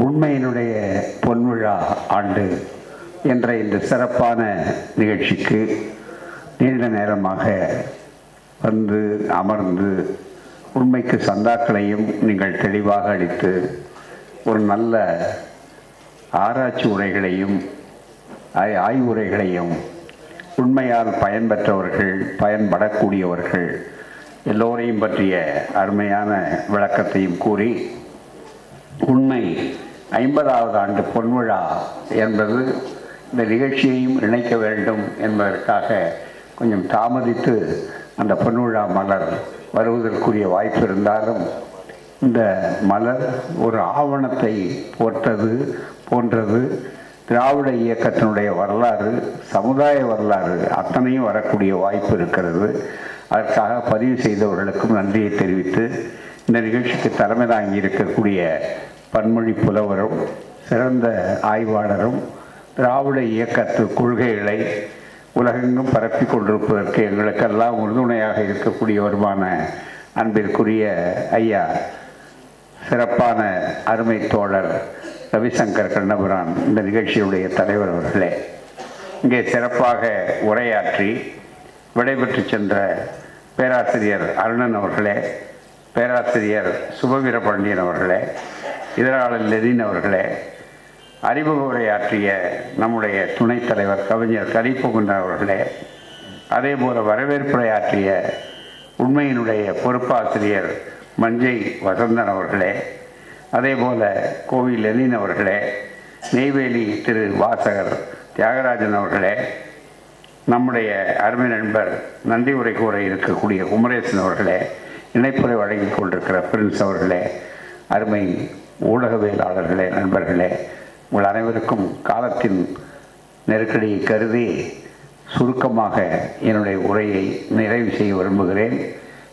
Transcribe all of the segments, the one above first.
உண்மையினுடைய பொன்விழா ஆண்டு என்ற இந்த சிறப்பான நிகழ்ச்சிக்கு நீண்ட நேரமாக வந்து அமர்ந்து உண்மைக்கு சந்தாக்களையும் நீங்கள் தெளிவாக அளித்து ஒரு நல்ல ஆராய்ச்சி உரைகளையும் ஆய்வுரைகளையும் உண்மையால் பயன்பெற்றவர்கள் பயன்படக்கூடியவர்கள் எல்லோரையும் பற்றிய அருமையான விளக்கத்தையும் கூறி உண்மை ஐம்பதாவது ஆண்டு பொன்விழா என்பது இந்த நிகழ்ச்சியையும் இணைக்க வேண்டும் என்பதற்காக கொஞ்சம் தாமதித்து அந்த பொன்விழா மலர் வருவதற்குரிய வாய்ப்பு இருந்தாலும் இந்த மலர் ஒரு ஆவணத்தை போட்டது போன்றது. திராவிட இயக்கத்தினுடைய வரலாறு சமுதாய வரலாறு அத்தனையும் வரக்கூடிய வாய்ப்பு இருக்கிறது. அதற்காக பதிவு செய்தவர்களுக்கும் நன்றியை தெரிவித்து இந்த நிகழ்ச்சிக்கு தலைமை தாங்கி இருக்கக்கூடிய பன்மொழி புலவரும் சிறந்த ஆய்வாளரும் திராவிட இயக்கத்து கொள்கைகளை உலகெங்கும் பரப்பி கொண்டிருப்பதற்கு எங்களுக்கெல்லாம் உறுதுணையாக இருக்கக்கூடியவருமான அன்பிற்குரிய ஐயா சிறப்பான அருமை தோழர் ரவிசங்கர் கண்ணபுரான் இந்த நிகழ்ச்சியுடைய தலைவர் அவர்களே. இங்கே சிறப்பாக உரையாற்றி விடைபெற்று சென்ற பேராசிரியர் அருணன் அவர்களே பேராசிரியர் சுபவீர பாண்டியன் அவர்களே இதழாளர் லெனின் அவர்களே அறிமுக உரையாற்றிய நம்முடைய துணைத் தலைவர் கவிஞர் கலிப்புகுந்தன் அவர்களே அதேபோல் வரவேற்புரையாற்றிய உண்மையினுடைய பொறுப்பாசிரியர் மஞ்சை வசந்தன் அவர்களே அதேபோல் கோவில் லெனின் அவர்களே நெய்வேலி திரு வாசகர் தியாகராஜன் அவர்களே நம்முடைய அருமை நண்பர் நன்றி உரை கூற இருக்கக்கூடிய குமரேசன் அவர்களே இணைப்புரை வழங்கி கொண்டிருக்கிற பிரின்ஸ் அவர்களே அருமை ஊடகவியலாளர்களே நண்பர்களே உங்கள் அனைவருக்கும் காலத்தின் நெருக்கடியை கருதி சுருக்கமாக என்னுடைய உரையை நிறைவு செய்ய விரும்புகிறேன்.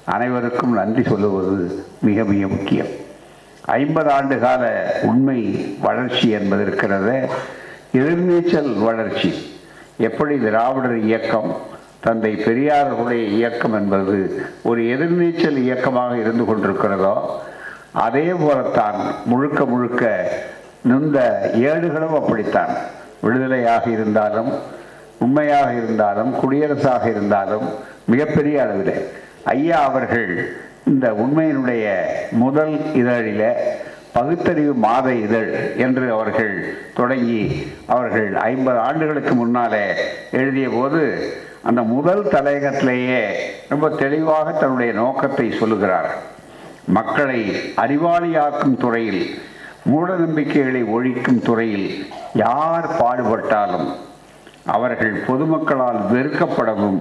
அனைவருக்கும் நன்றி சொல்லுவது மிக மிக முக்கியம். ஐம்பது ஆண்டு கால உண்மை வளர்ச்சி என்பது இருக்கிறது எதிர்நீச்சல் வளர்ச்சி. எப்படி திராவிடர் இயக்கம் தந்தை பெரியார்களுடைய இயக்கம் என்பது ஒரு எதிர்நீச்சல் இயக்கமாக இருந்து கொண்டிருக்கிறதோ அதே போலத்தான் முழுக்க முழுக்க நின்ற ஏடுகளும் அப்படித்தான். விடுதலையாக இருந்தாலும் உண்மையாக இருந்தாலும் குடியரசாக இருந்தாலும் மிகப்பெரிய அளவில். ஐயா அவர்கள் இந்த உண்மையினுடைய முதல் இதழில பகுத்தறிவு மாத இதழ் என்று அவர்கள் தொடங்கி அவர்கள் ஐம்பது ஆண்டுகளுக்கு முன்னாலே எழுதிய போது அந்த முதல் தலையகத்திலேயே ரொம்ப தெளிவாக தன்னுடைய நோக்கத்தை சொல்லுகிறார். மக்களை அறிவாளியாக்கும் துறையில் மூட நம்பிக்கைகளை ஒழிக்கும் துறையில் யார் பாடுபட்டாலும் அவர்கள் பொதுமக்களால் வெறுக்கப்படவும்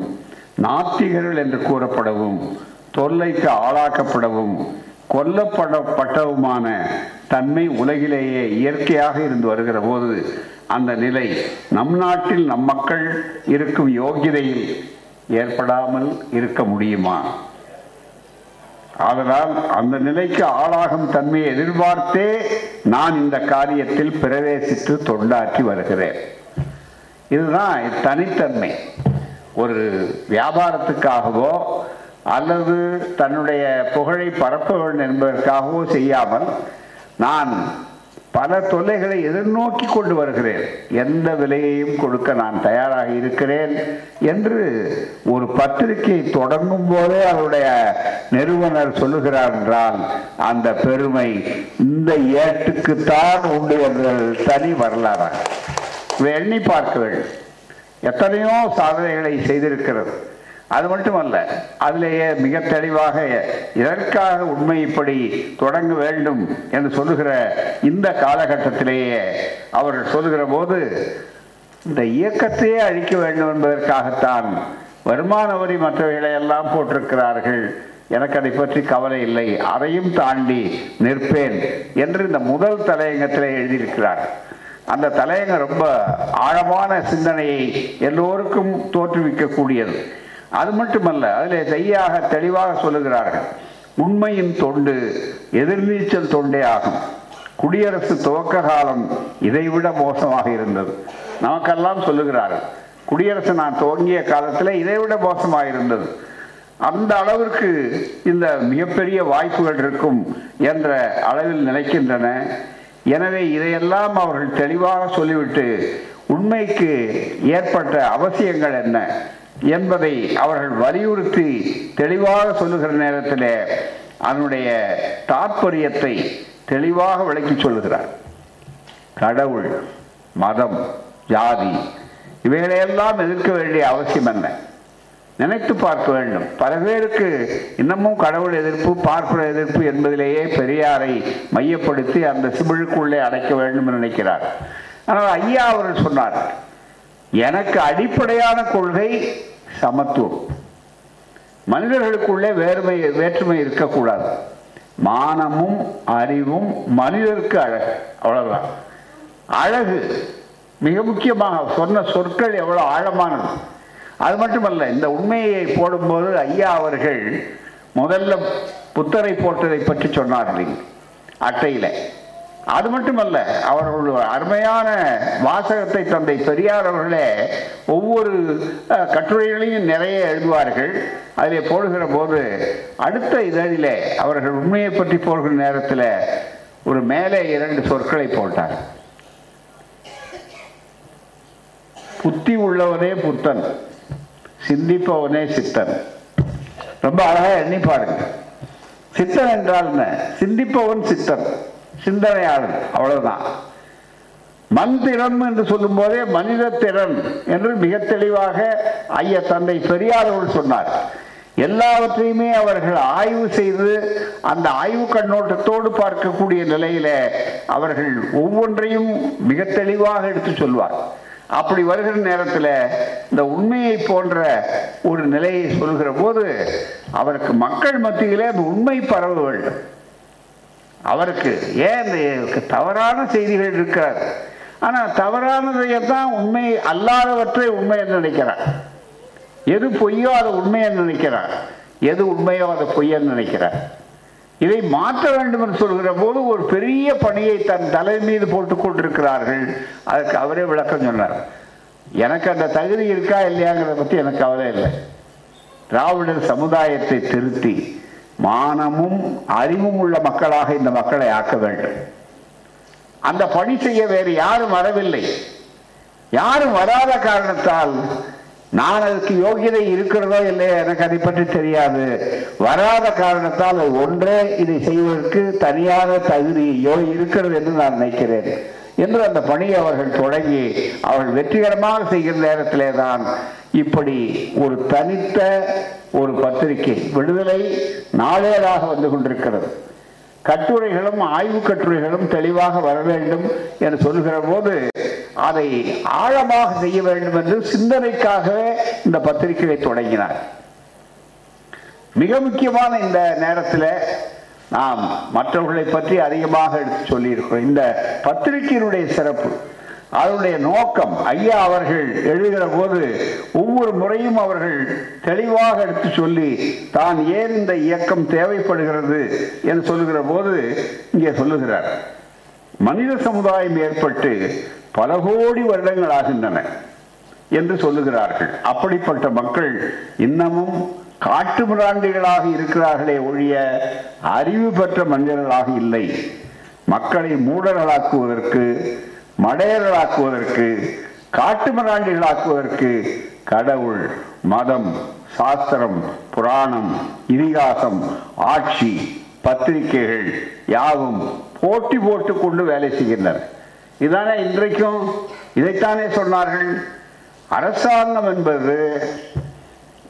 நாத்திகர்கள் என்று கூறப்படவும் தொல்லைக்கு ஆளாக்கப்படவும் கொல்லப்படப்பட்டவுமான தன்மை உலகிலேயே இயற்கையாக இருந்து வருகிற போது அந்த நிலை நம் நாட்டில் நம் மக்கள் இருக்கும் யோகிதையில் ஏற்படாமல் இருக்க முடியுமா? ஆதலால் அந்த நிலைக்கு ஆளாகும் தன்மையை எதிர்பார்த்தே நான் இந்த காரியத்தில் பிரவேசித்து தொண்டாற்றி வருகிறேன். இதுதான் தனித்தன்மை. ஒரு வியாபாரத்துக்காகவோ அல்லது தன்னுடைய புகழை பரப்ப வேண்டும் என்பதற்காகவோ செய்யாமல் நான் பல தொல்லைகளை எதிர்நோக்கி கொண்டு வருகிறேன். எந்த விலையையும் கொடுக்க நான் தயாராக இருக்கிறேன் என்று ஒரு பத்திரிகை தொடங்கும் போதே அவருடைய நிறுவனர் சொல்லுகிறார் என்றால் அந்த பெருமை இந்த ஏட்டுக்குத்தான் உண்டு என்ற தனி வரலாறாக. இதை எண்ணி பார்க்க வேண்டும். எத்தனையோ சாதனைகளை செய்திருக்கிறது. அது மட்டுமல்ல அதிலேயே மிக தெளிவாக இதற்காக உண்மை இப்படி தொடங்க வேண்டும் என்று சொல்லுகிற இந்த காலகட்டத்திலேயே அவர்கள் சொல்லுகிற போது இந்த இயக்கத்தையே அழிக்க வேண்டும் என்பதற்காகத்தான் வருமான வரி மற்றவைகளை எல்லாம் போட்டிருக்கிறார்கள். எனக்கு அதை பற்றி கவலை இல்லை. அதையும் தாண்டி நிற்பேன் என்று இந்த முதல் தலையங்கத்திலே எழுதியிருக்கிறார். அந்த தலையங்கம் ரொம்ப ஆழமான சிந்தனையை எல்லோருக்கும் தோற்றுவிக்கக்கூடியது. அது மட்டுமல்ல அதில் சரியாக தெளிவாக சொல்லுகிறார்கள். உண்மையின் தொண்டு எதிர்நீச்சல் தொண்டே ஆகும். குடியரசு துவக்க காலம் இதைவிட மோசமாக இருந்தது. நமக்கெல்லாம் சொல்லுகிறார்கள் குடியரசு நான் துவங்கிய காலத்தில் இதைவிட மோசமாக இருந்தது. அந்த அளவிற்கு இந்த மிகப்பெரிய வாய்ப்புகள் இருக்கும் என்ற அளவில் நினைக்கின்றன எனவே இதையெல்லாம் அவர்கள் தெளிவாக சொல்லிவிட்டு உண்மைக்கு ஏற்பட்ட அவசியங்கள் என்ன? என்பதை அவர்கள் வலியுறுத்தி தெளிவாக சொல்லுகிற நேரத்தில் அதனுடைய தாற்பயத்தை தெளிவாக விளக்கி சொல்லுகிறார். கடவுள் மதம் ஜாதி இவைகளையெல்லாம் எதிர்க்க வேண்டிய அவசியம் என்ன? நினைத்து பார்க்க வேண்டும். பல பேருக்கு இன்னமும் கடவுள் எதிர்ப்பு பார்ப்பன எதிர்ப்பு என்பதிலேயே பெரியாரை மையப்படுத்தி அந்த சிமிழுக்குள்ளே அடைக்க வேண்டும் என்று நினைக்கிறார். ஆனால் ஐயா அவர்கள் சொன்னார் எனக்கு அடிப்படையான கொள்கை சமத்துவம். மனிதர்களுக்குள்ளே வேறுமை வேற்றுமை இருக்கக்கூடாது. மானமும் அறிவும் மனிதருக்கு அழகு. அவ்வளவுதான். அழகு மிக முக்கியமாக சொன்ன சொற்கள் எவ்வளோ ஆழமானது. அது மட்டுமல்ல இந்த உண்மையை போடும்போது ஐயா அவர்கள் முதல்ல புத்தரை போட்டதை பற்றி சொன்னார்கள் அட்டையில் அட்டையில. அது மட்டுமல்ல அவர்கள் அருமையான வாசகத்தை தந்தை பெரியார் அவர்களே ஒவ்வொரு கட்டுரைகளையும் நிறைய எழுதுவார்கள். அதிலே போடுகிற போது அடுத்த இதழிலே அவர்கள் உண்மையை பற்றி போடுகிற நேரத்தில் ஒரு மேலே இரண்டு சொற்களை போட்டார். புத்தி உள்ளவனே புத்தன் சிந்திப்பவனே சித்தன். ரொம்ப அழகாக எண்ணி பாருங்க. சித்தன் என்றால் என்ன? சிந்திப்பவன் சித்தன். சிந்தனையாளன் அவ்வளவுதான். மந்திரம் என்று சொல்லும் போதே மனித திறன் என்று மிக தெளிவாக ஐய தந்தை பெரியார் அவர்கள் சொன்னார். எல்லாவற்றையுமே அவர்கள் ஆய்வு செய்து அந்த ஆய்வு கண்ணோட்டத்தோடு பார்க்கக்கூடிய நிலையில அவர்கள் ஒவ்வொன்றையும் மிக தெளிவாக எடுத்து சொல்வார். அப்படி வருகிற நேரத்தில் இந்த உண்மையை போன்ற ஒரு நிலையை சொல்கிற போது அவருக்கு மக்கள் மத்தியிலே அந்த உண்மை பரவ வேண்டும் அவருக்கு ஏன் இந்த தவறான செய்திகள் இருக்கிறார்? ஆனால் தவறானதையத்தான் உண்மை அல்லாதவற்றை உண்மை என்று நினைக்கிறார். எது பொய்யோ அதை உண்மை என்று நினைக்கிறார். எது உண்மையோ அதை பொய்யன்னு நினைக்கிறார். இதை மாற்ற வேண்டும் என்று சொல்கிற போது ஒரு பெரிய பணியை தன் தலை மீது போட்டுக் கொண்டிருக்கிறார்கள். அதற்கு அவரே விளக்கம் சொன்னார். எனக்கு அந்த தகுதி இருக்கா இல்லையாங்கிறத பற்றி எனக்கு கவலை இல்லை. திராவிடர் சமுதாயத்தை திருத்தி மானமும் அறிவும் உள்ள மக்களாக இந்த மக்களை ஆக்க வேண்டும். அந்த பணி செய்ய வேறு யாரும் வரவில்லை. யாரும் வராத காரணத்தால் நான் அதுக்கு யோகியதை இருக்கிறதோ இல்லையோ எனக்கு அதை பற்றி தெரியாது. வராத காரணத்தால் அது ஒன்றே இதை செய்வதற்கு தனியான தகுதியோ இருக்கிறது என்று நான் நினைக்கிறேன். என்று அந்த பணியை அவர்கள் தொடங்கி அவர்கள் வெற்றிகரமாக செய்கிற நேரத்திலே தான் இப்படி ஒரு தனித்த ஒரு பத்திரிகை விடுதலை நாளேடாக வந்து கொண்டிருக்கிறது. கட்டுரைகளும் ஆய்வு கட்டுரைகளும் தெளிவாக வர வேண்டும் என்று சொல்கிற போது அதை ஆழமாக செய்ய வேண்டும் என்று சிந்தனைக்காகவே இந்த பத்திரிகையை தொடங்கினார். மிக முக்கியமான இந்த நேரத்தில் நாம் மற்றவர்களை பற்றி அதிகமாக எடுத்து சொல்லியிருக்கிறோம். இந்த பத்திரிகையினுடைய சிறப்பு அதனுடைய நோக்கம் ஐயா அவர்கள் எழுதுகிற போது ஒவ்வொரு முறையும் அவர்கள் தெளிவாக எடுத்து சொல்லி தான் ஏன் இந்த இயக்கம் தேவைப்படுகிறது என்று சொல்லுகிற போது இங்கே சொல்லுகிறார். மனித சமுதாயம் ஏற்பட்டு பல கோடி வருடங்கள் ஆகின்றன என்று சொல்லுகிறார்கள். அப்படிப்பட்ட மக்கள் இன்னமும் காட்டு மிராண்டிகளாக இருக்கிறார்களே ஒழிய அறிவு பெற்ற மனிதர்களாக இல்லை. மக்களை மூடர்களாக்குவதற்கு மடையர்களாக்குவதற்கு காட்டு மிராண்டிகளாக்குவதற்கு கடவுள் மதம் சாஸ்திரம் புராணம் இதிகாசம் ஆட்சி பத்திரிகைகள் யாவும் போட்டி போட்டு கொண்டு வேலை செய்கின்றனர் இதானே இன்றைக்கும் இதைத்தானே சொன்னார்கள். அரசாங்கம் என்பது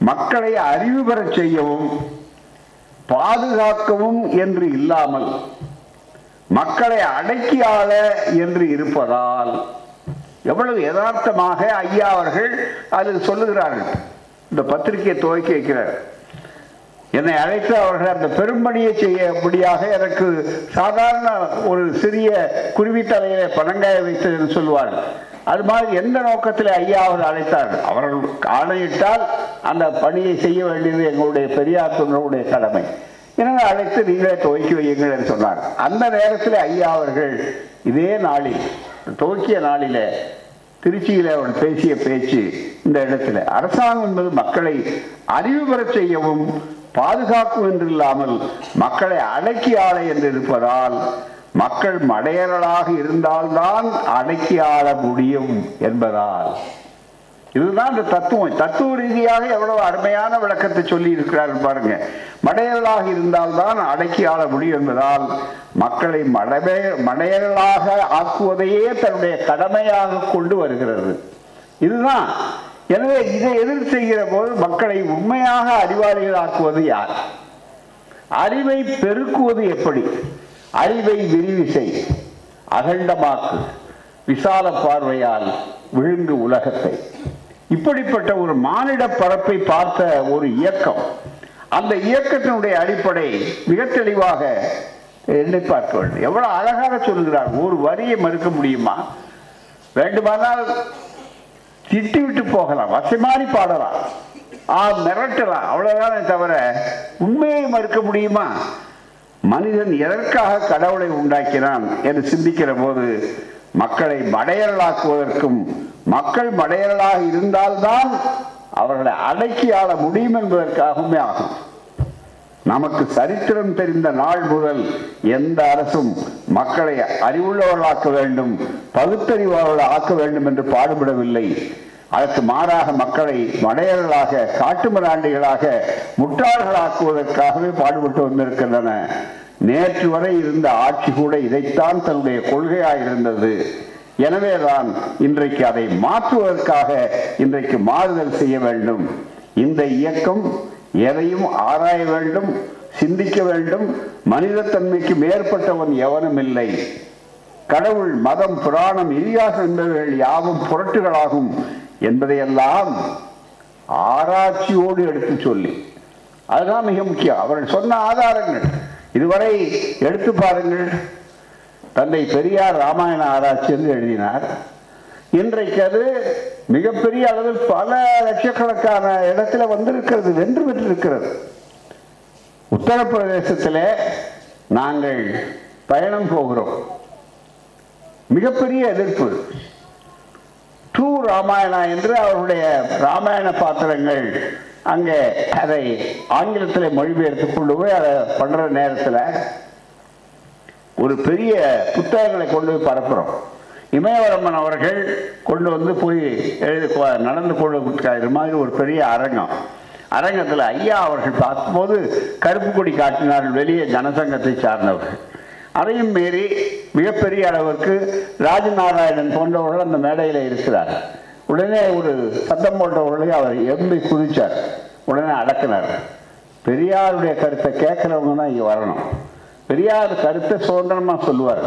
மக்களை அறிவு பெறச் செய்யவும் பாதுகாக்கவும் என்று இல்லாமல் மக்களை அடக்கி ஆள என்று இருப்பதால் எவ்வளவு யதார்த்தமாக ஐயா அவர்கள் அதில் சொல்லுகிறார்கள். இந்த பத்திரிகையை துவக்கி வைக்கிறார். என்னை அழைத்து அவர்கள் அந்த பெரும்பணியை செய்யபடியாக எனக்கு சாதாரண ஒரு சிறிய குருவி தலையில பனங்காய வைத்தது என்று சொல்லுவார்கள். அது மாதிரி எந்த நோக்கத்தில் ஐயா அழைத்தார்? அவர்கள் ஆணையிட்டால் அந்த பணியை செய்ய வேண்டியது எங்களுடைய பெரியார் தொண்டருடைய கடமை. எனவே அழைத்து நீங்களே துவக்கி வையுங்கள் என்று சொன்னார். அந்த நேரத்தில் ஐயா அவர்கள் இதே நாளில் துவக்கிய நாளிலே திருச்சியில் அவர் பேசிய பேச்சு இந்த இடத்துல. அரசாங்கம் என்பது மக்களை அறிவு பெறச் செய்யவும் பாதுகாக்கும் என்று இல்லாமல் மக்களை அடக்கி ஆலை என்று இருப்பதால் மக்கள் மடையர்களாக இருந்தால்தான் அடக்கி ஆள முடியும் என்பதால். இதுதான் இந்த தத்துவம். தத்துவ ரீதியாக எவ்வளவு அருமையான விளக்கத்தை சொல்லி இருக்கிறார் பாருங்க. மடையர்களாக இருந்தால்தான் அடக்கி ஆள முடியும் என்பதால் மக்களை மடவே மடையர்களாக ஆக்குவதையே தன்னுடைய கடமையாக கொண்டு வருகிறது. இதுதான். எனவே இதை எதிர் செய்கிற போது மக்களை உண்மையாக அறிவாளிகள் ஆக்குவது யார்? அறிவை பெருக்குவது எப்படி? அறிவை விரிவு செய். அகண்டமாக்கு. விசால பார்வையால் விழுங்கு உலகத்தை. இப்படிப்பட்ட ஒரு மானிட பரப்பை பார்த்த ஒரு இயக்கம். அந்த இயக்கத்தினுடைய அடிப்படை மிக தெளிவாக எண்ணி பார்க்க வேண்டும். எவ்வளவு அழகாக சொல்கிறார். ஒரு வரியை மறுக்க முடியுமா? வேண்டுமானால் திட்டிவிட்டு போகலாம். வசமானி பாடலாம். ஆ மிரட்டலாம். அவ்வளவுதானே தவிர உண்மையை மறுக்க முடியுமா? மனிதன் எதற்காக கடவுளை உண்டாக்கினான் என்று சிந்திக்கிற போது மக்களை மடையர்களாக்குவதற்கும் மக்கள் மடையர்களாக இருந்தால்தான் அவர்களை அடக்கி ஆள முடியும் என்பதற்காகவுமே ஆகும். நமக்கு சரித்திரம் தெரிந்த நாள் முதல் எந்த அரசும் மக்களை அறிவுள்ளவர்களாக்க வேண்டும் பகுத்தறிவாளர்கள் ஆக்க வேண்டும் என்று பாடுபடவில்லை. அதற்கு மாறாக மக்களை மடையர்களாக காட்டுமிராண்டிகளாக முட்டாள்களாக்குவதற்காகவே பாடுபட்டு வந்திருக்கின்றன. நேற்று வரை இருந்த ஆட்சி கூட இதைத்தான் தன்னுடைய கொள்கையாக இருந்தது எனவேதான் இன்றைக்கு அதை மாற்றுவதற்காக இன்றைக்கு மாறுதல் செய்ய வேண்டும். இந்த இயக்கம் எதையும் ஆராய வேண்டும் சிந்திக்க வேண்டும். மனிதத்தன்மைக்கு மேற்பட்டவன் எவனும் இல்லை. கடவுள் மதம் புராணம் இதிகாசம் என்பவர்கள் யாவும் புரட்டுகளாகும். என்பதையெல்லாம் ஆராய்ச்சியோடு எடுத்து சொல்லி அதுதான் மிக முக்கியம். அவர்கள் சொன்ன ஆதாரங்கள். இதுவரை எடுத்து பாருங்கள். தந்தை பெரியார் ராமாயண ஆராய்ச்சி என்று எழுதினார். இன்றைக்கு அது மிகப்பெரிய அளவில் பல லட்சக்கணக்கான இடத்துல வந்திருக்கிறது வென்று பெற்றிருக்கிறது. உத்தரப்பிரதேசத்தில் நாங்கள் பயணம் போகிறோம். மிகப்பெரிய எதிர்ப்பு. டூ ராமாயணா என்று அவருடைய ராமாயண பாத்திரங்கள் அங்கே அதை ஆங்கிலத்தில் மொழிபெயர்த்து கொண்டு போய் அதை பண்ற நேரத்தில் ஒரு பெரிய புத்தகங்களை கொண்டு போய் பரப்புறோம். இமயவரம்மன் அவர்கள் கொண்டு வந்து போய் எழுதி நடந்து கொண்டு மாதிரி ஒரு பெரிய அரங்கம். அரங்கத்தில் ஐயா அவர்கள் பார்க்கும்போது கருப்பு கொடி காட்டினார்கள் வெளியே ஜனசங்கத்தை சார்ந்தவர்கள். அதையும் மீறி மிகப்பெரிய அளவிற்கு ராஜநாராயணன் போன்றவர்கள் அந்த மேடையில் இருக்கிறார். உடனே ஒரு சத்தம் போட்டவர்களை அவர் எம்பி குதிச்சார். உடனே அடக்கினார். பெரியாருடைய கருத்தை கேட்குறவங்க தான் இங்கே வரணும். பெரியார் கருத்தை சுதந்திரமாக சொல்லுவார்.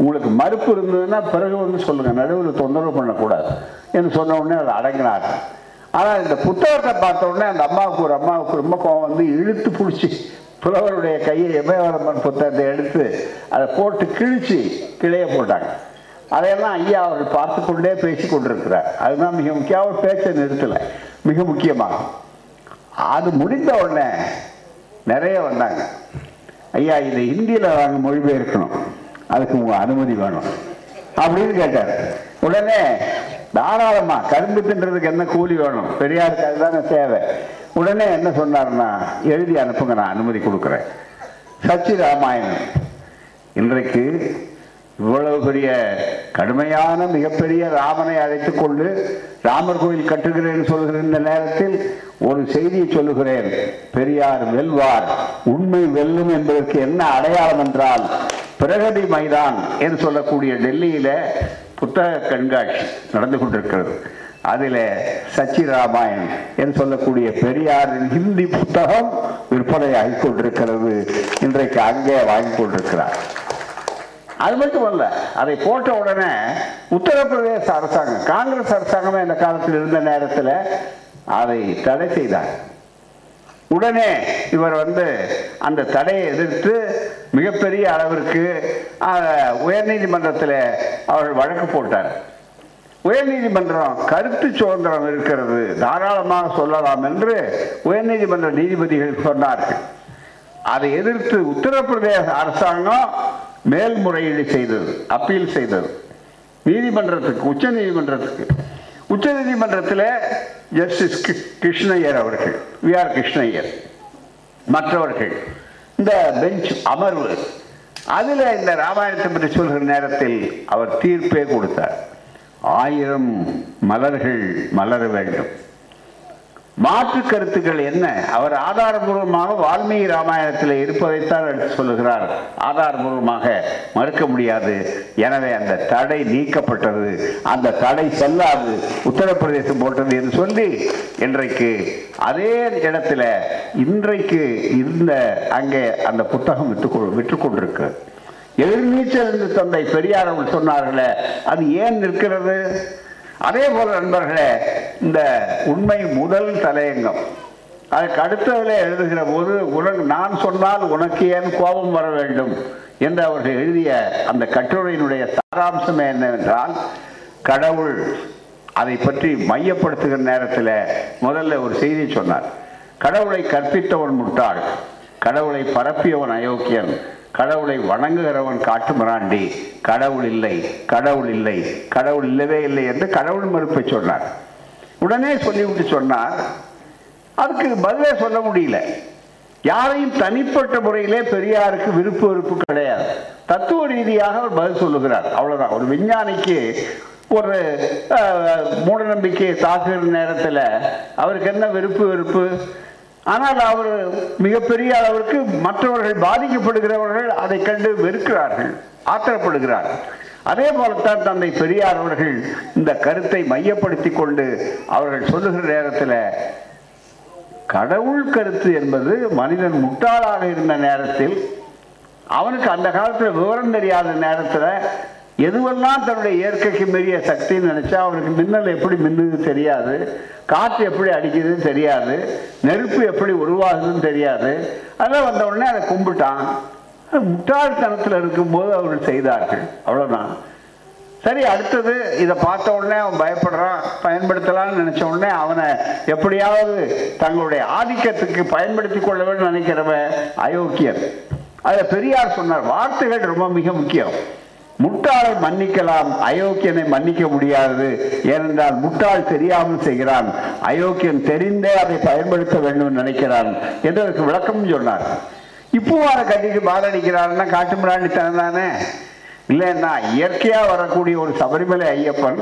உங்களுக்கு மறுப்பு இருந்ததுன்னா பிறகு வந்து சொல்லுங்கள் நடுவில் தொந்தரவு பண்ணக்கூடாது என்று சொன்ன உடனே அதை அடங்கினார். ஆனால் இந்த புத்தகத்தை பார்த்த உடனே அந்த அம்மாவுக்கு ஒரு அம்மாவுக்கு ரொம்ப கோவம் வந்து இழுத்து பிடிச்சி புலவருடைய கையை எபயவரம்மன் புத்தகத்தை எடுத்து அதை போட்டு கிழிச்சு கிளைய போட்டாங்க. அதையெல்லாம் ஐயா அவர்கள் பார்த்து கொண்டே பேசி கொண்டிருக்கிறார். அதுதான் மிக முக்கியம். அவர் பேச்சை நிறுத்தலை. மிக முக்கியமாக. அது முடிந்த உடனே நிறைய வந்தாங்க. ஐயா இதை ஹிந்தியில் நாங்கள் மொழிபெயர்க்கணும். அதுக்கு உங்கள் அனுமதி வேணும். அப்படின்னு கேட்டார். உடனே தாராளமாக கரும்பு தின்றதுக்கு என்ன கூலி வேணும்? பெரியாருக்கு அதுதானே தேவை. உடனே என்ன சொன்னார்னா எழுதி அனுப்புங்க நான் அனுமதி கொடுக்குறேன். சச்சி ராமாயணம் இன்றைக்கு இவ்வளவு பெரிய கடுமையான மிகப்பெரிய ராமனை அழைத்துக் கொண்டு ராமர் கோயில் கட்டுகிறேன் சொல்கிற இந்த நேரத்தில் ஒரு செய்தியை சொல்லுகிறேன். பெரியார் வெல்வார் உண்மை வெல்லும் என்பதற்கு என்ன அடையாளம் என்றால் பிரகதி மைதான் என்று சொல்லக்கூடிய டெல்லியில புத்தக கண்காட்சி நடந்து கொண்டிருக்கிறது. அதில் சச்சி ராமாயண் என்று சொல்லக்கூடிய பெரியாரின் ஹிந்தி புத்தகம் விற்பனையாகி கொண்டிருக்கிறது. இன்றைக்கு அங்கே வாங்கி கொண்டிருக்கிறார். அது மட்டும் அல்ல அதை போட்ட உடனே உத்தரப்பிரதேச அரசாங்கம் காங்கிரஸ் அரசாங்கமே இந்த காலத்தில் இருந்த நேரத்தில் அதை தடை செய்தார். உடனே இவர் வந்து அந்த தடையை எதிர்த்து மிகப்பெரிய அளவிற்கு உயர்நீதிமன்றத்தில் அவர் வழக்கு போட்டார். உயர்நீதிமன்றம் கருத்து சுதந்திரம் இருக்கிறது. தாராளமாக சொல்லலாம் என்று உயர்நீதிமன்ற நீதிபதிகள் சொன்னார்கள். அதை எதிர்த்து உத்தரப்பிரதேச அரசாங்கம் மேல்முறையீடு செய்தது அப்பீல் செய்தது. நீதிமன்றத்துக்கு உச்ச நீதிமன்றத்துக்கு. உச்ச நீதிமன்றத்தில் ஜஸ்டிஸ் கிருஷ்ணய்யர் அவர்கள் வி ஆர் கிருஷ்ணய்யர் மற்றவர்கள் இந்த பெஞ்ச் அமர்வு. அதில் இந்த ராமாயணத்தை பற்றி சொல்கிற நேரத்தில் அவர் தீர்ப்பே கொடுத்தார். ஆயிரம் மலர்கள் மலர வேண்டும். மாற்று கருத்துக்கள் என்ன? அவர் ஆதாரபூர்வமாக வால்மீகி ராமாயணத்தில் இருப்பதைத்தான் சொல்லுகிறார். ஆதாரபூர்வமாக மறுக்க முடியாது. எனவே அந்த தடை நீக்கப்பட்டது. அந்த தடை செல்லாது. உத்தரப்பிரதேசம் போட்டது என்று சொல்லி இன்றைக்கு அதே இடத்துல இன்றைக்கு இருந்த அங்கே அந்த புத்தகம் விட்டு விற்று கொண்டிருக்கு எதிர்நீச்சல் என்று தந்தை பெரியார் அவர்கள் சொன்னார்களே அது ஏன் நிற்கிறது? அதே போல நண்பர்களே இந்த உண்மை முதல் தலையங்கம். அதுக்கு அடுத்ததில் எழுதுகிற போது உனக்கு நான் சொன்னால் உனக்கு ஏன் கோபம் வர வேண்டும்? என்று அவர்கள் எழுதிய அந்த கட்டுரையினுடைய சாராம்சம் என்னவென்றால் கடவுள் அதை பற்றி மையப்படுத்துகிற நேரத்தில் முதல்ல ஒரு செய்தி சொன்னார். கடவுளை கற்பித்தவன் முட்டாள். கடவுளை பரப்பியவன் அயோக்கியன். கடவுளை வணங்குகிறவன் காட்டு மிராண்டி கடவுள் இல்லை கடவுள் இல்லை கடவுள் இல்லவே இல்லை என்று கடவுள் மறுப்பை சொன்னார். உடனே சொல்லிவிட்டு சொன்னார் அதுக்கு பதிலே சொல்ல முடியல. யாரையும் தனிப்பட்ட முறையிலே பெரியாருக்கு விருப்பு வெறுப்பு கிடையாது. தத்துவ ரீதியாக அவர் பதில் சொல்லுகிறார். அவ்வளவுதான். ஒரு விஞ்ஞானிக்கு ஒரு அஹ், மூடநம்பிக்கையை தாக்குகிற நேரத்தில் அவருக்கு என்ன விருப்பு வெறுப்பு? ஆனால் அவர் மிகப்பெரிய அளவிற்கு மற்றவர்கள் பாதிக்கப்படுகிறவர்கள் அதை கண்டு வெறுக்கிறார்கள் ஆத்திரப்படுகிறார்கள் அதே போலத்தான் தந்தை பெரியார் அவர்கள் இந்த கருத்தை மையப்படுத்தி கொண்டு அவர்கள் சொல்லுகிற நேரத்தில் கடவுள் கருத்து என்பது மனிதன் முட்டாளாக இருந்த நேரத்தில் அவனுக்கு அந்த காலத்தில் விவரம் தெரியாத நேரத்தில் எதுவெல்லாம் தன்னுடைய இயற்கைக்கு மீறிய சக்தின்னு நினச்சா அவனுக்கு மின்னல் எப்படி மின்னுது தெரியாது. காற்று எப்படி அடிக்குதுன்னு தெரியாது நெருப்பு எப்படி உருவாகுதுன்னு தெரியாது. அதெல்லாம் வந்த உடனே அதை கும்பிட்டான். முட்டாள்தனத்தில் இருக்கும்போது அவர்கள் செய்தார்கள். அவ்வளோதான் சரி அடுத்தது இதை பார்த்த உடனே அவன் பயப்படுறான். பயன்படுத்தலாம்னு நினச்ச உடனே அவனை எப்படியாவது தங்களுடைய ஆதிக்கத்துக்கு பயன்படுத்தி கொள்ள வேண்டும் நினைக்கிறவன் அயோக்கியன். அதில் பெரியார் சொன்னார். வார்த்தைகள் ரொம்ப மிக முக்கியம். முட்டாளை மன்னிக்கலாம். அயோக்கியனை மன்னிக்க முடியாது. ஏனென்றால் முட்டாள் தெரியாமல் செய்கிறான். அயோக்கியன் தெரிந்தே அதை பயன்படுத்த வேண்டும் நினைக்கிறான் என்று அதற்கு விளக்கம் சொன்னார். இப்போ வர கட்டிட்டு பாலடிக்கிறான்னா காட்டு மிராண்டித்தனம் தானே? இல்லைன்னா இயற்கையா வரக்கூடிய ஒரு சபரிமலை ஐயப்பன்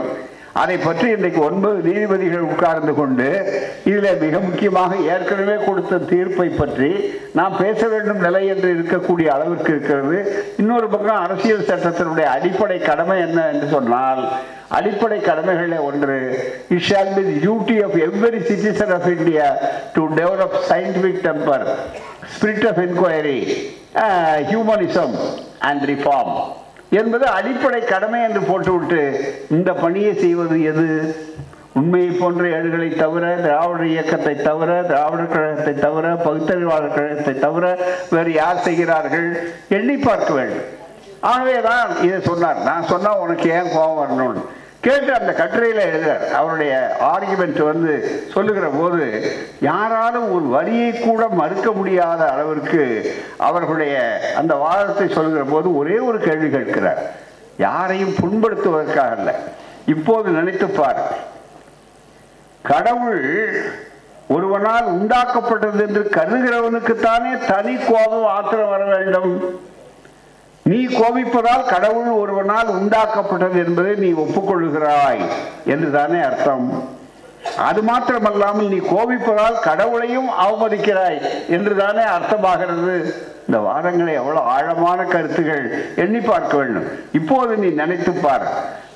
அதை பற்றி இன்றைக்கு ஒன்பது நீதிபதிகள் உட்கார்ந்து கொண்டு இதில் மிக முக்கியமாக ஏற்கனவே கொடுத்த தீர்ப்பை பற்றி நாம் பேச வேண்டும் நிலை என்று இருக்கக்கூடிய அளவிற்கு இருக்கிறது. இன்னொரு பக்கம் அரசியல் சட்டத்தினுடைய அடிப்படை கடமை என்ன என்று சொன்னால் அடிப்படை கடமைகளில் ஒன்று it shall be duty of every citizen of India to develop scientific temper spirit of inquiry humanism and reform என்பது அடிப்படை கடமை என்று போட்டுவிட்டு இந்த பணியை செய்வது எது? உண்மையை போன்ற ஏடுகளை தவிர திராவிட இயக்கத்தை தவிர திராவிடர் கழகத்தை தவிர பகுத்தறிவாளர் கழகத்தை தவிர வேறு யார் செய்கிறார்கள்? எண்ணி பார்க்க வேண்டும். ஆகவேதான் இதை சொன்னார். நான் சொன்னால் உனக்கு ஏன் கோபம் வரணும்னு? கேட்டு அந்த கட்டுரையில் எழுதுறார். அவருடைய ஆர்குமெண்ட் வந்து சொல்லுகிற போது யாராலும் ஒரு வழியை கூட மறுக்க முடியாத அளவிற்கு அவர்களுடைய அந்த வாதத்தை சொல்லுகிற போது ஒரே ஒரு கேள்வி கேட்கிறார். யாரையும் புண்படுத்துவதற்காக இல்லை இப்போது நினைத்துப் பார். கடவுள் ஒருவனால் உண்டாக்கப்பட்டது என்று கருதுகிறவனுக்குத்தானே தனி கோபம் ஆத்திரம் வர வேண்டும். நீ கோபிப்பதால் கடவுள் ஒருவனால் உண்டாக்கப்பட்டது என்பதை நீ ஒப்புக்கொள்கிறாய் என்று தானே அர்த்தம். அது மாத்திரமல்லாமல் நீ கோபிப்பதால் கடவுளையும் அவமதிக்கிறாய் என்று தானே அர்த்தமாகிறது. இந்த வாதங்களை எவ்வளவு ஆழமான கருத்துகள். எண்ணி பார்க்க வேண்டும். இப்போது நீ நினைத்துப் பார்.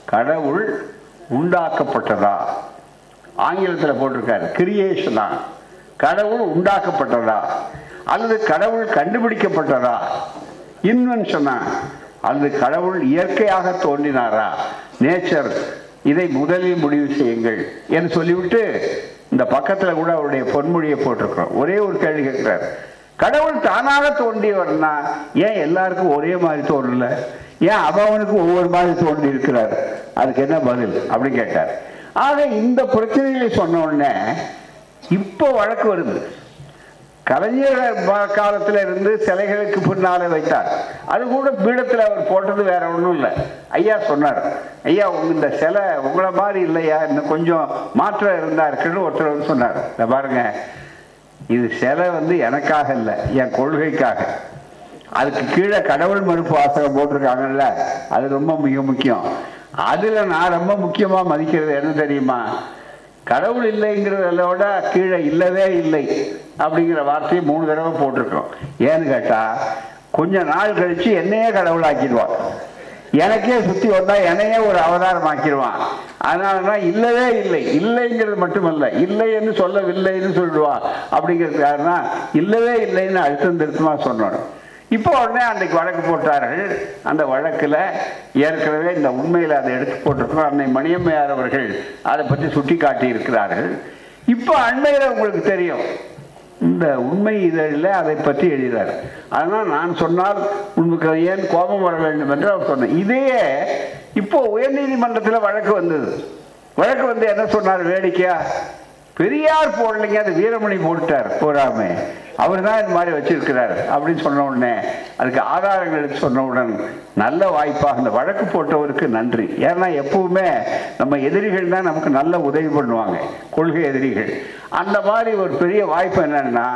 கடவுள் உண்டாக்கப்பட்டதா? ஆங்கிலத்தில் போட்டிருக்காரு. கிரியேஷனா கடவுள் உண்டாக்கப்பட்டதா? அல்லது கடவுள் கண்டுபிடிக்கப்பட்டதா? இன்வென்ஷனா? அது கடவுள் இயற்கையாக தோன்றினாரா? நேச்சர் இதை முதலில் முடிவு செய்யுங்கள் என்று சொல்லிவிட்டு இந்த பக்கத்தில் கூட அவருடைய பொன்மொழியை போட்டிருக்கிறோம். ஒரே ஒரு கேள்வி கேட்கிறார். கடவுள் தானாக தோன்றியவர்னா ஏன் எல்லாருக்கும் ஒரே மாதிரி தோணல? ஏன் அவனுக்கு ஒவ்வொரு மாதிரி தோன்றி இருக்கிறார் அதுக்கு என்ன பதில் அப்படின்னு கேட்டார். ஆக இந்த பிரச்சனைகளை சொன்ன உடனே இப்போ வழக்கு வருது. கலைஞர் காலத்தில் காலத்துல இருந்து சிலைகளுக்கு பின்னாலே வைத்தார். அது கூட பீடத்தில் அவர் போட்டது வேற ஒன்றும் இல்லை. ஐயா சொன்னார் ஐயா உங்க இந்த சிலை உங்களை மாதிரி இல்லையா? இன்னும் கொஞ்சம் மாற்றம் இருந்தா இருக்குன்னு ஒருத்தர் வந்து சொன்னார். இந்த பாருங்க இது சிலை வந்து எனக்காக இல்லை என் கொள்கைக்காக. அதுக்கு கீழே கடவுள் மறுப்பு வாசகம் போட்டிருக்காங்கல்ல அது ரொம்ப மிக முக்கியம். அதுல நான் ரொம்ப முக்கியமா மதிக்கிறது என்ன தெரியுமா? கடவுள் இல்லைங்கிறத விட கீழே இல்லவே இல்லை. அப்படிங்கிற வார்த்தையை மூணு தடவை போட்டிருக்கோம். ஏன்னு கேட்டால் கொஞ்ச நாள் கழித்து என்னையே கடவுளாக்கிடுவான். எனக்கே சுற்றி வந்தால் என்னையே ஒரு அவதாரம் ஆக்கிடுவான் அதனாலதான் இல்லவே இல்லை. இல்லைங்கிறது மட்டுமல்ல. இல்லைன்னு சொல்லவில்லைன்னு சொல்லிடுவான் அப்படிங்கிறதுக்காக தான் இல்லவே இல்லைன்னு அழுத்தம் திருத்தமாக சொன்னோம். இப்போ உடனே அன்றைக்கு வழக்கு போட்டார்கள். அந்த வழக்கில் ஏற்கனவே இந்த உண்மையில் அதை எடுத்து போட்டிருக்கோம். அன்னை மணியம்மையார் அவர்கள் அதை பற்றி சுட்டி காட்டியிருக்கிறார்கள் இப்போ அண்மையில் உங்களுக்கு தெரியும். இந்த உண்மை இதழில் அதை பற்றி எழுதினார் அதனால் நான் சொன்னால் உங்களுக்கு ஏன் கோபம் வர வேண்டும் என்று அவர் சொன்னேன் இதையே இப்போ உயர்நீதிமன்றத்தில் வழக்கு வந்தது. வழக்கு வந்து என்ன சொன்னார் வேடிக்கையா? பெரியார் போடலைங்க அது வீரமணி போட்டார் போறாமே அவர் தான் இந்த மாதிரி வச்சிருக்கிறார் அப்படின்னு சொன்ன உடனே அதுக்கு ஆதாரங்கள் எடுத்து சொன்னவுடன் நல்ல வாய்ப்பாக அந்த வழக்கு போட்டவருக்கு நன்றி. ஏன்னா எப்பவுமே நம்ம எதிரிகள் தான் நமக்கு நல்ல உதவி பண்ணுவாங்க. கொள்கை எதிரிகள். அந்த மாதிரி ஒரு பெரிய வாய்ப்பு என்னன்னா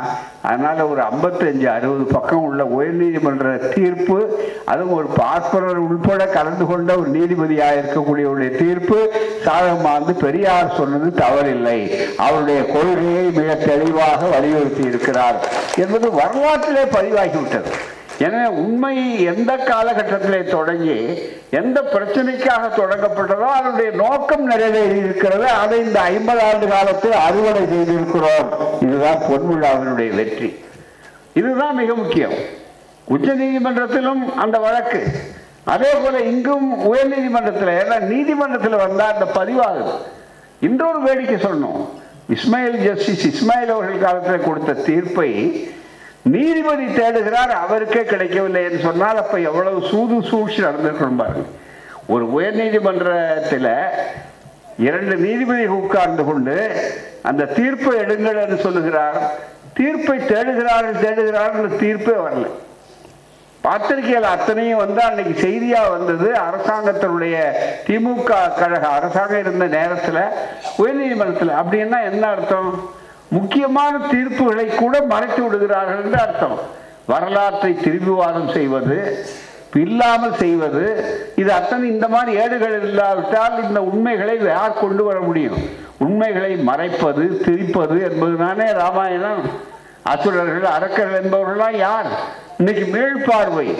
அதனால ஒரு ஐம்பத்தஞ்சு அறுபது பக்கம் உள்ள உயர்நீதிமன்ற தீர்ப்பு அதுவும் ஒரு பார்ப்பனர் உள்பட கலந்து கொண்ட ஒரு நீதிபதியாக இருக்கக்கூடியவருடைய தீர்ப்பு சாதகமாக வந்து பெரியார் சொன்னது தவறில்லை. அவருடைய கொள்கையை மிக தெளிவாக வலியுறுத்தி இருக்கிறார். என்பது வரலாற்றிலே பதிவாகிவிட்டது. எனவே உண்மை எந்த காலகட்டத்திலே தொடங்கி எந்த பிரச்சனைக்காக தொடங்கப்பட்டதோ அதனுடைய நோக்கம் நிறைவேறி இருக்கிறது அதை இந்த ஐம்பது ஆண்டு காலத்தில் அறுவடை செய்திருக்கிறோம். இதுதான் பொன்விழாவினுடைய வெற்றி. இதுதான் மிக முக்கியம். உச்ச நீதிமன்றத்திலும் அந்த வழக்கு. அதே போல இங்கும் உயர் நீதிமன்றத்தில் ஏன்னா நீதிமன்றத்தில் வந்தால் அந்த பதிவாகுது. இன்னொரு வேடிக்கை சொல்லணும். இஸ்மாயில் ஜஸ்டிஸ் இஸ்மாயில் அவர்கள் காலத்தில் கொடுத்த தீர்ப்பை நீதிபதி தேடுகிறார் அவருக்கே கிடைக்கவில்லை என்று சொன்னால் அப்ப எவ்வளவு சூது சூழ்ச்சி நடந்திருக்கணும் பாருங்க. ஒரு உயர் நீதிமன்றத்தில் இரண்டு நீதிபதிகள் உட்கார்ந்து கொண்டு அந்த தீர்ப்பை எடுங்கள் என்று சொல்லுகிறார். தீர்ப்பை தேடுகிறார்கள் தேடுகிறார்கள் தீர்ப்பே வரல. பத்திரிகையில் அத்தனையும் வந்து அன்னைக்கு செய்தியாக வந்தது அரசாங்கத்தினுடைய திமுக கழக அரசாங்கம் இருந்த நேரத்தில் உயர்நீதிமன்றத்தில். அப்படின்னா என்ன அர்த்தம்? முக்கியமான தீர்ப்புகளை கூட மறைத்து விடுகிறார்கள் என்று அர்த்தம். வரலாற்றை திரும்பிவாதம் செய்வது இல்லாமல் செய்வது இது அத்தனை இந்த மாதிரி ஏடுகள் இல்லாவிட்டால் இந்த உண்மைகளை யார் கொண்டு வர முடியும்? உண்மைகளை மறைப்பது திரிப்பது என்பதுதானே ராமாயணம். அசுரர்கள் அரக்கர்கள் என்பவர்கள்லாம் யார்? இன்னைக்கு மீள்பார்வை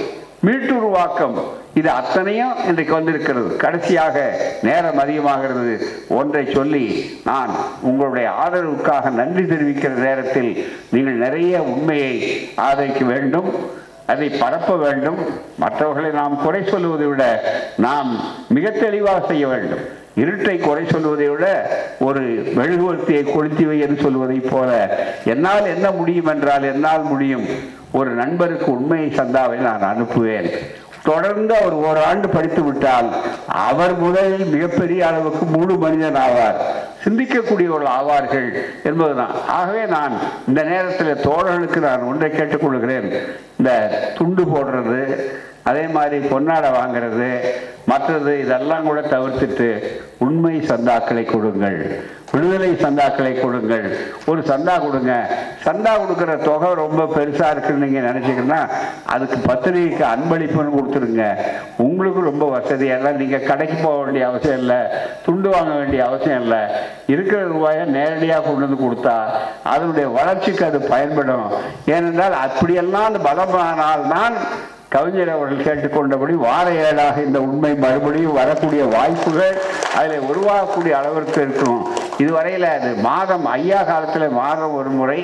மீட்டுருவாக்கம். இது அத்தனையும் இன்றைக்கு வந்திருக்கிறது. கடைசியாக நேரம் அதிகமாகிறது. ஒன்றை சொல்லி நான் உங்களுடைய ஆதரவுக்காக நன்றி தெரிவிக்கிற நேரத்தில் நீங்கள் நிறைய உண்மையை ஆதரிக்க வேண்டும் அதை பரப்ப வேண்டும். மற்றவர்களை நாம் குறை சொல்லுவதை விட நாம் மிக தெளிவாக செய்ய வேண்டும். இருட்டை குறை சொல்வதை விட ஒரு மெழுகுவர்த்தியை கொளுத்தி வை என்று சொல்வதைப் போல என்னால் என்ன முடியும் என்றால் என்னால் முடியும். ஒரு நண்பருக்கு உண்மையை சந்தாவை நான் அனுப்புவேன். தொடர்ந்து அவர் ஓராண்டு படித்து விட்டால் அவர் முதலில் மிகப்பெரிய அளவுக்கு முழு மனிதன் ஆவார். சிந்திக்கக்கூடியவர்கள் ஆவார்கள் என்பதுதான். ஆகவே நான் இந்த நேரத்தில் தோழர்களுக்கு நான் ஒன்றை கேட்டுக்கொள்கிறேன் இந்த துண்டு போடுறது அதே மாதிரி பொன்னாடை வாங்குறது மற்றது இதெல்லாம் கூட தவிர்த்துட்டு உண்மை சந்தாக்களை கொடுங்கள். விடுதலை சந்தாக்களை கொடுங்கள். ஒரு சந்தா கொடுங்க. சந்தா கொடுக்குற தொகை ரொம்ப பெருசாக இருக்குன்னு நீங்கள் நினைச்சீங்கன்னா அதுக்கு பத்திரிகைக்கு அன்பளிப்புன்னு கொடுத்துருங்க. உங்களுக்கு ரொம்ப வசதியெல்லாம் நீங்கள் கடைக்கு போக வேண்டிய அவசியம் இல்லை. துண்டு வாங்க வேண்டிய அவசியம் இல்லை. இருக்கிற ரூபாயை நேரடியாக கொண்டு வந்து கொடுத்தா அதனுடைய வளர்ச்சிக்கு அது பயன்படும். ஏனென்றால் அப்படியெல்லாம் அந்த பலமானால் தான் கவிஞர் அவர்கள் கேட்டுக்கொண்டபடி வார ஏழாக இந்த உண்மை மறுபடியும் வரக்கூடிய வாய்ப்புகள் அதில் உருவாகக்கூடிய அளவிற்கு இருக்கும். இதுவரையில் அது மாதம் ஐயா காலத்தில் மாதம் ஒரு முறை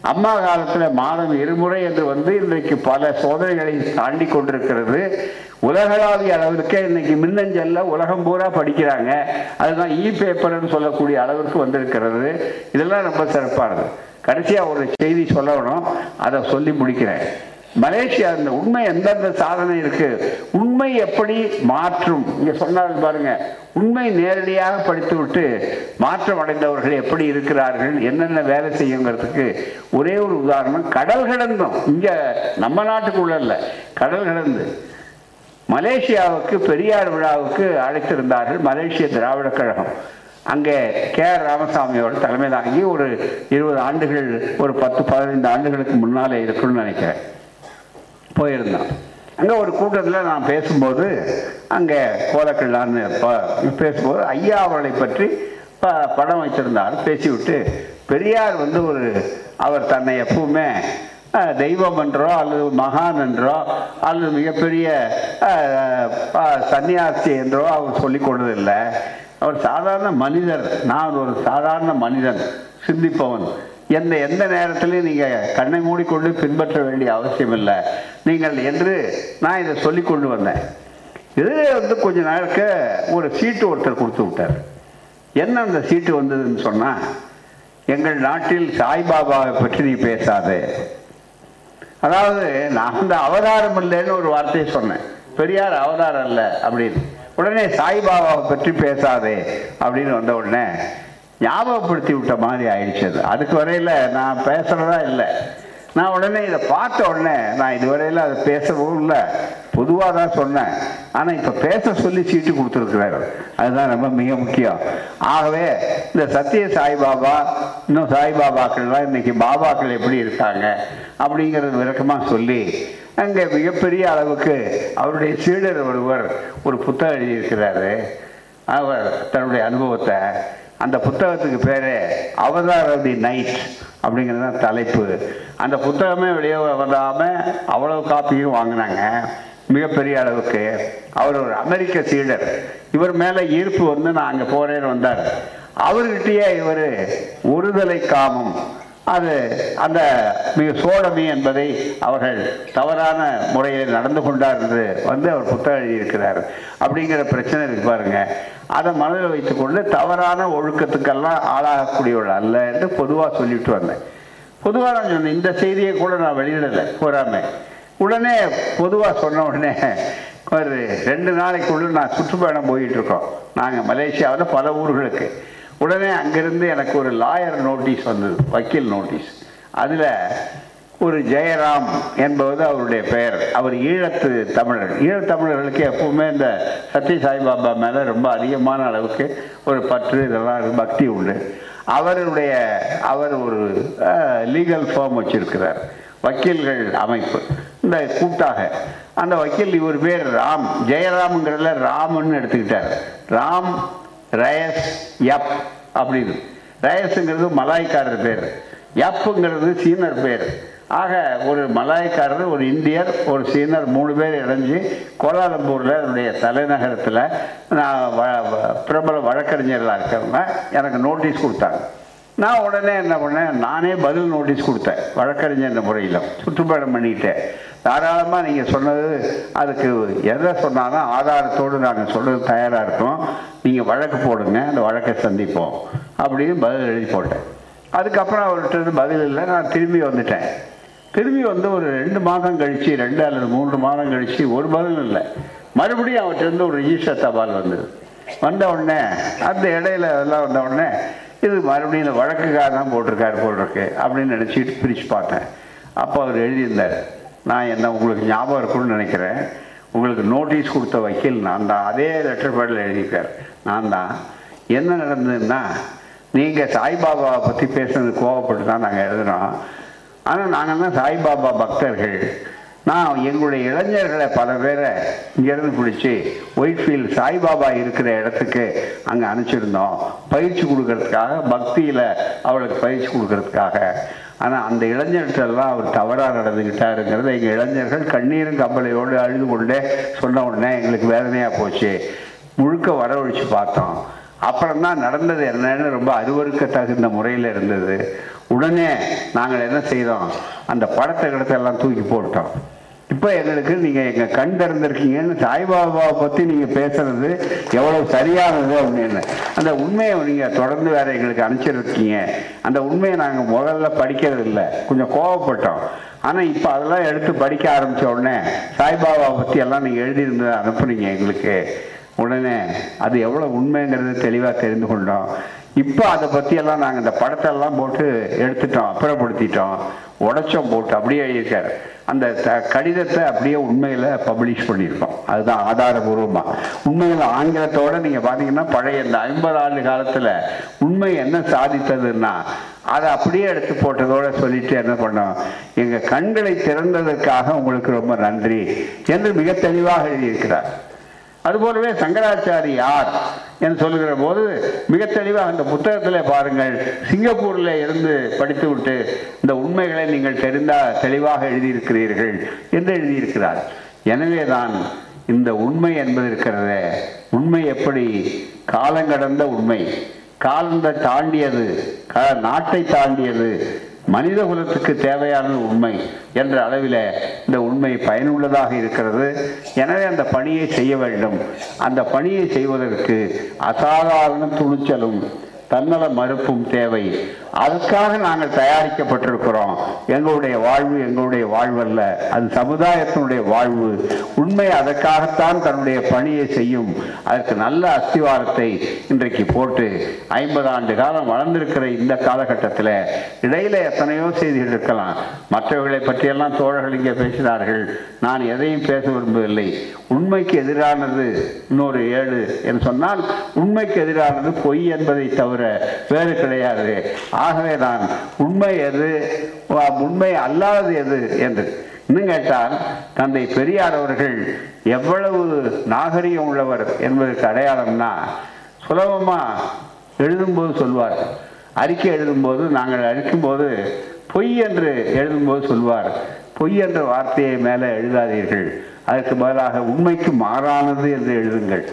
அம்மா காலத்தில் மாதம் இருமுறை என்று வந்து இன்றைக்கு பல சோதனைகளை தாண்டி கொண்டிருக்கிறது. உலகளாவிய அளவிற்கே இன்னைக்கு மின்னஞ்சல்ல உலகம் பூரா படிக்கிறாங்க. அதுதான் இ பேப்பர்னு சொல்லக்கூடிய அளவிற்கு வந்திருக்கிறது. இதெல்லாம் ரொம்ப சிறப்பானது. கடைசியாக ஒரு செய்தி சொல்லணும். அதை சொல்லி முடிக்கிறேன். மலேசியா இந்த உண்மை எந்தெந்த சாதனை இருக்கு? உண்மை எப்படி மாற்றும்? இங்க சொன்னார்கள் பாருங்க. உண்மை நேரடியாக படித்து விட்டு மாற்றம் அடைந்தவர்கள் எப்படி இருக்கிறார்கள்? என்னென்ன வேலை செய்யுங்கிறதுக்கு ஒரே ஒரு உதாரணம். கடல் கடந்தும். இங்க நம்ம நாட்டுக்குள்ள இல்லை. கடல் கடந்து. மலேசியாவுக்கு பெரியார் விழாவுக்கு அழைத்திருந்தார்கள் மலேசிய திராவிட கழகம். அங்கே கே ஆர் ராமசாமியோட தலைமை தாங்கி ஒரு இருபது ஆண்டுகள் ஒரு பத்து பதினைந்து ஆண்டுகளுக்கு முன்னாலே இருக்குன்னு நினைக்கிறேன். போயிருந்தோம் அங்கே ஒரு கூட்டத்தில் நான் பேசும்போது அங்கே கோலக்கல்லான்னு ப- பேசும்போது ஐயா அவர்களை பற்றி ப படம் வச்சுருந்தார் பேசிவிட்டு பெரியார் வந்து ஒரு அவர் தன்னை எப்பவுமே தெய்வம் என்றோ அல்லது மகான் என்றோ அல்லது மிகப்பெரிய சன்னியாசி என்றோ அவர் சொல்லிக் கொண்டதில்லை. அவர் சாதாரண மனிதர். நான் ஒரு சாதாரண மனிதன் சிந்திப்பவன். எந்த எந்த நேரத்திலையும் நீங்கள் கண்ணை மூடிக்கொண்டு பின்பற்ற வேண்டிய அவசியம் இல்லை நீங்கள் என்று நான் இதை சொல்லி கொண்டு வந்தேன். இது வந்து கொஞ்ச நாளுக்கு ஒரு சீட்டு ஒருத்தர் கொடுத்து விட்டார். என்ன அந்த சீட்டு வந்ததுன்னு சொன்னால் எங்கள் நாட்டில் சாய்பாபாவை பற்றி நீ பேசாதே. அதாவது நான் அந்த அவதாரம் இல்லைன்னு ஒரு வார்த்தையை சொன்னேன். பெரியார் அவதாரம் இல்லை அப்படின்னு. உடனே சாய்பாபாவை பற்றி பேசாதே அப்படின்னு வந்த உடனே ஞாபகப்படுத்தி விட்ட மாதிரி ஆயிடுச்சு அது. அதுக்கு வரையில் நான் பேசுகிறதா இல்லை. நான் உடனே இதை பார்த்த உடனே நான் இதுவரையில் அதை பேசவும் இல்லை. பொதுவாக தான் சொன்னேன். ஆனால் இப்போ பேச சொல்லி சீட்டு கொடுத்துருக்குறாரு. அதுதான் ரொம்ப மிக முக்கியம். ஆகவே இந்த சத்திய சாய்பாபா இன்னும் சாய்பாபாக்கள்லாம் இன்றைக்கி பாபாக்கள் எப்படி இருக்காங்க அப்படிங்கிறது விளக்கமாக சொல்லி அங்கே மிகப்பெரிய அளவுக்கு அவருடைய சீடர் ஒருவர் ஒரு புத்தகம் எழுதியிருக்கிறாரு. அவர் தன்னுடைய அனுபவத்தை அந்த புத்தகத்துக்கு பேரு அவதார் தி நைட் அப்படிங்கிறது தான் தலைப்பு. அந்த புத்தகமே வெளியே வராமல் அவ்வளவு காப்பியும் வாங்கினாங்க மிகப்பெரிய அளவுக்கு. அவர் ஒரு அமெரிக்க சீடர். இவர் மேலே ஈர்ப்பு வந்து நான் அங்கே போறேன்னு வந்தார். அவர்கிட்டயே இவர் ஒருதலை காமம் அது அந்த மிக சோழமி என்பதை அவர்கள் தவறான முறையில் நடந்து கொண்டார் என்று வந்து அவர் புத்தகம் எழுதியிருக்கிறார். அப்படிங்கிற பிரச்சனை இருக்கு பாருங்க. அதை மனதில் வைத்துக்கொண்டு தவறான ஒழுக்கத்துக்கெல்லாம் ஆளாகக்கூடியவள் அல்ல என்று பொதுவாக சொல்லிட்டு வந்தேன். பொதுவாக நான் சொன்னேன் இந்த செய்தியை கூட நான் வெளியிடலை போறாம. உடனே பொதுவாக சொன்ன உடனே ஒரு ரெண்டு நாளைக்குள்ள நான் சுற்றுப்பயணம் போயிட்டு இருக்கோம். நாங்கள் மலேசியாவில் பல ஊர்களுக்கு. உடனே அங்கிருந்து எனக்கு ஒரு லாயர் நோட்டீஸ் வந்தது வக்கீல் நோட்டீஸ் அதில் ஒரு ஜெயராம் என்பது அவருடைய பெயர். அவர் ஈழத்து தமிழர். ஈழத்தமிழர்களுக்கு எப்பவுமே இந்த சத்ய சாய்பாபா மேலே ரொம்ப அதிகமான அளவுக்கு ஒரு பற்று இதெல்லாம் பக்தி உண்டு. அவருடைய அவர் ஒரு லீகல் ஃபார்ம் வச்சிருக்கிறார். வக்கீல்கள் அமைப்பு. இந்த கூட்டாக. அந்த வக்கீல் இவர் பேர் ராம். ஜெயராம்ங்கிறதுல ராம்னு எடுத்துக்கிட்டார். ராம் ரயஸ் யப் அப்படின்னு. ரயஸுங்கிறது மலாய்க்காரர் பேர். யப்புங்கிறது சீனர் பேர். ஆக ஒரு மலாய்க்காரர் ஒரு இந்தியர் ஒரு சீனர் மூணு பேர் இணைஞ்சு கோலாலம்பூரில் என்னுடைய தலைநகரத்தில் நான் வ- வ- பிரபல வழக்கறிஞர்களாக இருக்கிறவங்க எனக்கு நோட்டீஸ் கொடுத்தாங்க. நான் உடனே என்ன பண்ணேன் நானே பதில் நோட்டீஸ் கொடுத்தேன். வழக்கறிஞர் முறையில். சுற்றுப்பயணம் பண்ணிக்கிட்டேன் தாராளமாக நீங்கள் சொன்னது அதுக்கு எதை சொன்னாலும் ஆதாரத்தோடு நாங்கள் சொல்கிறது தயாராக இருக்கோம் நீங்கள் வழக்கு போடுங்க அந்த வழக்கை சந்திப்போம். அப்படின்னு பதில் எழுதி போட்டேன். அதுக்கப்புறம் அவர்கிட்ட இருந்து பதில் இல்லை நான் திரும்பி வந்துட்டேன். திரும்பி வந்து ஒரு ரெண்டு மாதம் கழிச்சு ரெண்டு அல்லது மூன்று மாதம் கழிச்சு ஒரு பதில் இல்லை. மறுபடியும் அவர்கிட்ட இருந்து ஒரு ரிஜிஸ்டர் தபால் வந்தது. வந்த உடனே அந்த இடையில அதெல்லாம் வந்த உடனே இது மறுபடியும் இந்த வழக்குக்காக தான் போட்டிருக்காரு போல் இருக்கு அப்படின்னு நினச்சிட்டு பிரித்து பார்த்தேன். அப்போ அவர் எழுதியிருந்தார் நான் என்ன உங்களுக்கு ஞாபகம் இருக்கும்னு நினைக்கிறேன். உங்களுக்கு நோட்டீஸ் கொடுத்த வக்கீல் நான் தான். அதே லெட்டர் பேடில் எழுதியிருக்கார் நான் தான். என்ன நடந்ததுன்னா நீங்கள் சாய்பாபாவை பற்றி பேசுனது கோவப்பட்டு தான் நாங்கள் எழுதுகிறோம் ஆனால் நாங்கள் தான் சாய்பாபா பக்தர்கள்? நான் எங்களுடைய இளைஞர்களை பல பேரை இங்கேருந்து பிடிச்சி ஒயிட்ஃபீல்டு சாய்பாபா இருக்கிற இடத்துக்கு அங்கே அனுப்பிச்சிருந்தோம். பயிற்சி கொடுக்கறதுக்காக பக்தியில் அவளுக்கு பயிற்சி கொடுக்கறதுக்காக. ஆனால் அந்த இளைஞர்களெல்லாம் அவர் தவறாக நடந்துக்கிட்டாருங்கிறத எங்கள் இளைஞர்கள் கண்ணீரும் கம்பளையோடு அழுது கொண்டே சொன்ன உடனே எங்களுக்கு வேதனையாக போச்சு. முழுக்க வரவழைச்சு பார்த்தோம். அப்புறம் தான் நடந்தது என்னன்னு ரொம்ப அருவருக்க தகுந்த முறையில் இருந்தது. உடனே நாங்கள் என்ன செய்தோம்? அந்த படத்தை கிடத்தை எல்லாம் தூக்கி போட்டோம் இப்போ எங்களுக்கு நீங்கள் எங்கள் கண் திறந்திருக்கீங்கன்னு சாய்பாபாவை பற்றி நீங்கள் பேசுறது எவ்வளோ சரியானது அப்படின்னு. அந்த உண்மையை நீங்கள் தொடர்ந்து வேற எங்களுக்கு அனுப்பிச்சிருக்கீங்க. அந்த உண்மையை நாங்கள் முதல்ல படிக்கிறது இல்லை கொஞ்சம் கோவப்பட்டோம். ஆனால் இப்போ அதெல்லாம் எடுத்து படிக்க ஆரம்பிச்ச உடனே சாய்பாபாவை பற்றி எல்லாம் நீங்கள் எழுதியிருந்ததை அனுப்புனீங்க எங்களுக்கு. உடனே அது எவ்வளோ உண்மைங்கிறது தெளிவாக தெரிந்து கொண்டோம். இப்போ அதை பற்றியெல்லாம் நாங்கள் இந்த படத்தெல்லாம் போட்டு எடுத்துட்டோம் அப்புறப்படுத்திட்டோம். உடைச்சோம் போட்டு அப்படியே எழுதியிருக்காரு அந்த த- கடிதத்தை அப்படியே உண்மையில் பப்ளிஷ் பண்ணியிருக்கோம். அதுதான் ஆதாரபூர்வமாக உண்மையில் ஆங்கிலத்தோடு நீங்கள் பார்த்தீங்கன்னா பழைய இந்த ஐம்பது ஆண்டு காலத்தில் உண்மை என்ன சாதித்ததுன்னா அதை அப்படியே எடுத்து போட்டதோட சொல்லிட்டு என்ன பண்ணோம்? எங்கள் கண்களை திறந்ததற்காக உங்களுக்கு ரொம்ப நன்றி என்று மிக தெளிவாக எழுதியிருக்கிறார். அதுபோலவே போலவே சங்கராச்சாரியார் என்று சொல்லுகிற போது மிக தெளிவாக அந்த புத்தகத்தில் பாருங்கள். சிங்கப்பூரில் இருந்து படித்துவிட்டு இந்த உண்மைகளை நீங்கள் தெரிந்தால் தெளிவாக எழுதியிருக்கிறீர்கள் என்று எழுதியிருக்கிறார். எனவே தான் இந்த உண்மை என்பது இருக்கிறத. உண்மை எப்படி? காலங்கடந்த உண்மை. காலத்தை தாண்டியது நாட்டை தாண்டியது மனித குலத்துக்கு தேவையான உண்மை என்ற அளவில் இந்த உண்மை பயனுள்ளதாக இருக்கிறது. எனவே அந்த பணியை செய்ய வேண்டும். அந்த பணியை செய்வதற்கு அசாதாரண துணிச்சலும் தன்னல மறுப்பும் தேவை. அதுக்காக நாங்கள் தயாரிக்கப்பட்டிருக்கிறோம். எங்களுடைய வாழ்வு எங்களுடைய வாழ்வல்ல. அது சமுதாயத்தினுடைய வாழ்வு. உண்மை அதற்காகத்தான் தன்னுடைய பணியை செய்யும். அதற்கு நல்ல அஸ்திவாரத்தை இன்றைக்கு போட்டு ஐம்பது ஆண்டு காலம் வளர்ந்திருக்கிற இந்த காலகட்டத்தில் இடையில எத்தனையோ செய்திகள் இருக்கலாம். மற்றவர்களை பற்றியெல்லாம் தோழர்கள் இங்கே பேசினார்கள். நான் எதையும் பேச விரும்பவில்லை. உண்மைக்கு எதிரானது இன்னொரு ஏழு என்று சொன்னால் உண்மைக்கு எதிரானது பொய் என்பதை தவிர வேறு கிடையாது. ஆகவே நான் உண்மை எது? உண்மை அல்லாதது எது என்று. இன்னும் கேட்டால் தந்தை பெரியார் அவர்கள் எவ்வளவு நாகரிகம் உள்ளவர் என்பதற்கு அடையாளம்னா சுலபமா எழுதும்போது சொல்வார். அறிக்கை எழுதும்போது நாங்கள் அழிக்கும்போது பொய் என்று எழுதும்போது சொல்வார். பொய் என்ற வார்த்தையை மேலே எழுதாதீர்கள். அதற்கு பதிலாக உண்மைக்கு மாறானது என்று எழுதுங்கள்.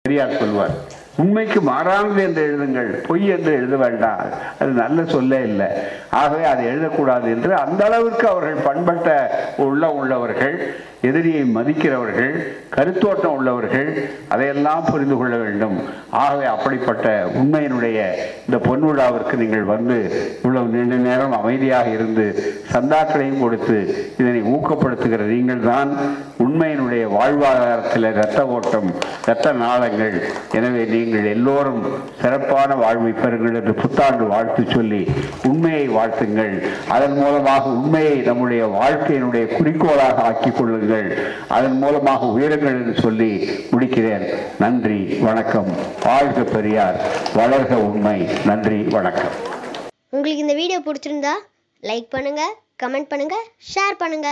பெரியார் சொல்வார். உண்மைக்கு மாறானது என்று எழுதுங்கள் பொய் என்று எழுத வேண்டாம். அது நல்ல சொல்லே இல்லை. ஆகவே அதை எழுதக்கூடாது என்று அந்த அளவிற்கு அவர்கள் பண்பட்ட உள்ள உள்ளவர்கள் எதிரியை மதிக்கிறவர்கள் கருத்தோட்டம் உள்ளவர்கள் அதையெல்லாம் புரிந்து கொள்ள வேண்டும். ஆகவே அப்படிப்பட்ட உண்மையினுடைய இந்த பொன்விழாவிற்கு நீங்கள் வந்து இவ்வளவு நீண்ட நேரம் அமைதியாக இருந்து சந்தாக்களையும் கொடுத்து இதனை ஊக்கப்படுத்துகிற நீங்கள் தான் உண்மையினுடைய வாழ்வாதாரத்தில் இரத்த ஓட்டம் இரத்த நாளங்கள். எனவே நீங்கள் எல்லோரும் சிறப்பான வாழ்வை பெறுங்கள் என்று புத்தாண்டு வாழ்த்து சொல்லி உண்மையை வாழ்த்துங்கள். அதன் மூலமாக உண்மையை நம்முடைய வாழ்க்கையினுடைய குறிக்கோளாக ஆக்கிக் கொள்ளுங்கள். அதன் மூலமாக உயருங்கள் என்று சொல்லி முடிக்கிறேன். நன்றி வணக்கம். வாழ்க பெரியார் வளர்க உண்மை. நன்றி வணக்கம். உங்களுக்கு இந்த வீடியோ பிடிச்சிருந்தா லைக் பண்ணுங்க கமெண்ட் பண்ணுங்க ஷேர் பண்ணுங்க.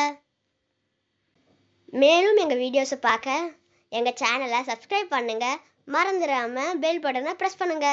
மேலும் எங்கள் வீடியோஸை பார்க்க எங்கள் சேனலை சப்ஸ்கிரைப் பண்ணுங்க. மறந்துடாமல் பெல் பட்டனை ப்ரெஸ் பண்ணுங்க.